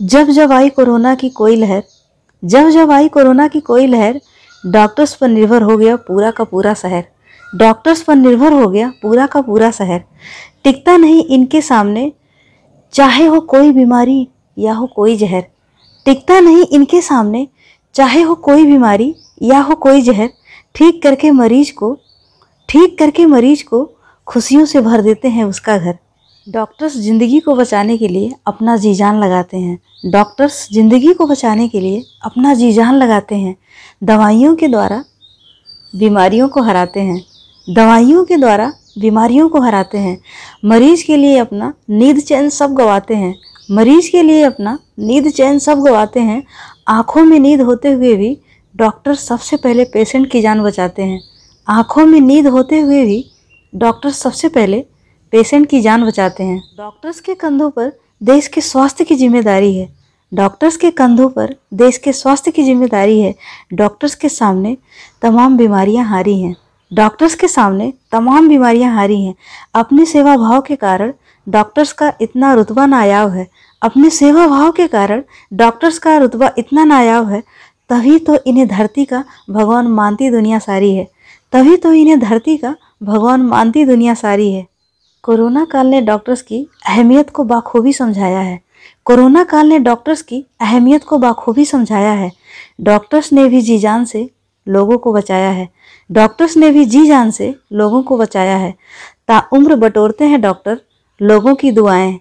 जब जब आई कोरोना की कोई लहर, जब जब आई कोरोना की कोई लहर, डॉक्टर्स पर निर्भर हो गया पूरा का पूरा शहर। डॉक्टर्स पर निर्भर हो गया पूरा का पूरा शहर। टिकता नहीं इनके सामने, चाहे हो कोई बीमारी या हो कोई जहर। टिकता नहीं इनके सामने, चाहे हो कोई बीमारी या हो कोई जहर, ठीक करके मरीज़ को, ठीक करके मरीज़ को खुशियों से भर देते हैं उसका घर। डॉक्टर्स ज़िंदगी को बचाने के लिए अपना जी जान लगाते हैं। डॉक्टर्स ज़िंदगी को बचाने के लिए अपना जी जान लगाते हैं। दवाइयों के द्वारा बीमारियों को हराते हैं। दवाइयों के द्वारा बीमारियों को हराते हैं। मरीज़ के लिए अपना नींद चैन सब गवाते हैं। मरीज़ के लिए अपना नींद चैन सब गवाते हैं। आँखों में नींद होते हुए भी डॉक्टर सबसे पहले पेशेंट की जान बचाते हैं। आँखों में नींद होते हुए भी डॉक्टर सबसे पहले पेशेंट की जान बचाते हैं। डॉक्टर्स के कंधों पर देश के स्वास्थ्य की ज़िम्मेदारी है। डॉक्टर्स के कंधों पर देश के स्वास्थ्य की ज़िम्मेदारी है। डॉक्टर्स के सामने तमाम बीमारियाँ हारी हैं। डॉक्टर्स के सामने तमाम बीमारियाँ हारी हैं। अपने सेवा भाव के कारण डॉक्टर्स का इतना रुतबा नायाब है। अपने सेवा भाव के कारण डॉक्टर्स का रुतबा इतना नायाब है, तभी तो इन्हें धरती का भगवान मानती दुनिया सारी है। तभी तो इन्हें धरती का भगवान मानती दुनिया सारी है। कोरोना काल ने डॉक्टर्स की अहमियत को बाखूबी समझाया है। कोरोना काल ने डॉक्टर्स की अहमियत को बाखूबी समझाया है। डॉक्टर्स ने भी जी जान से लोगों को बचाया है। डॉक्टर्स ने भी जी जान से लोगों को बचाया है। ताउम्र बटोरते हैं डॉक्टर, लोगों की दुआएँ।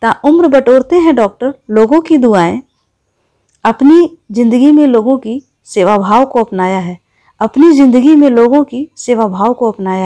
ताउम्र बटोरते हैं डॉक्टर, लोगों की दुआएँ। अपनी ज़िंदगी में लोगों की सेवा भाव को अपनाया है। अपनी ज़िंदगी में लोगों की सेवा भाव को अपनाया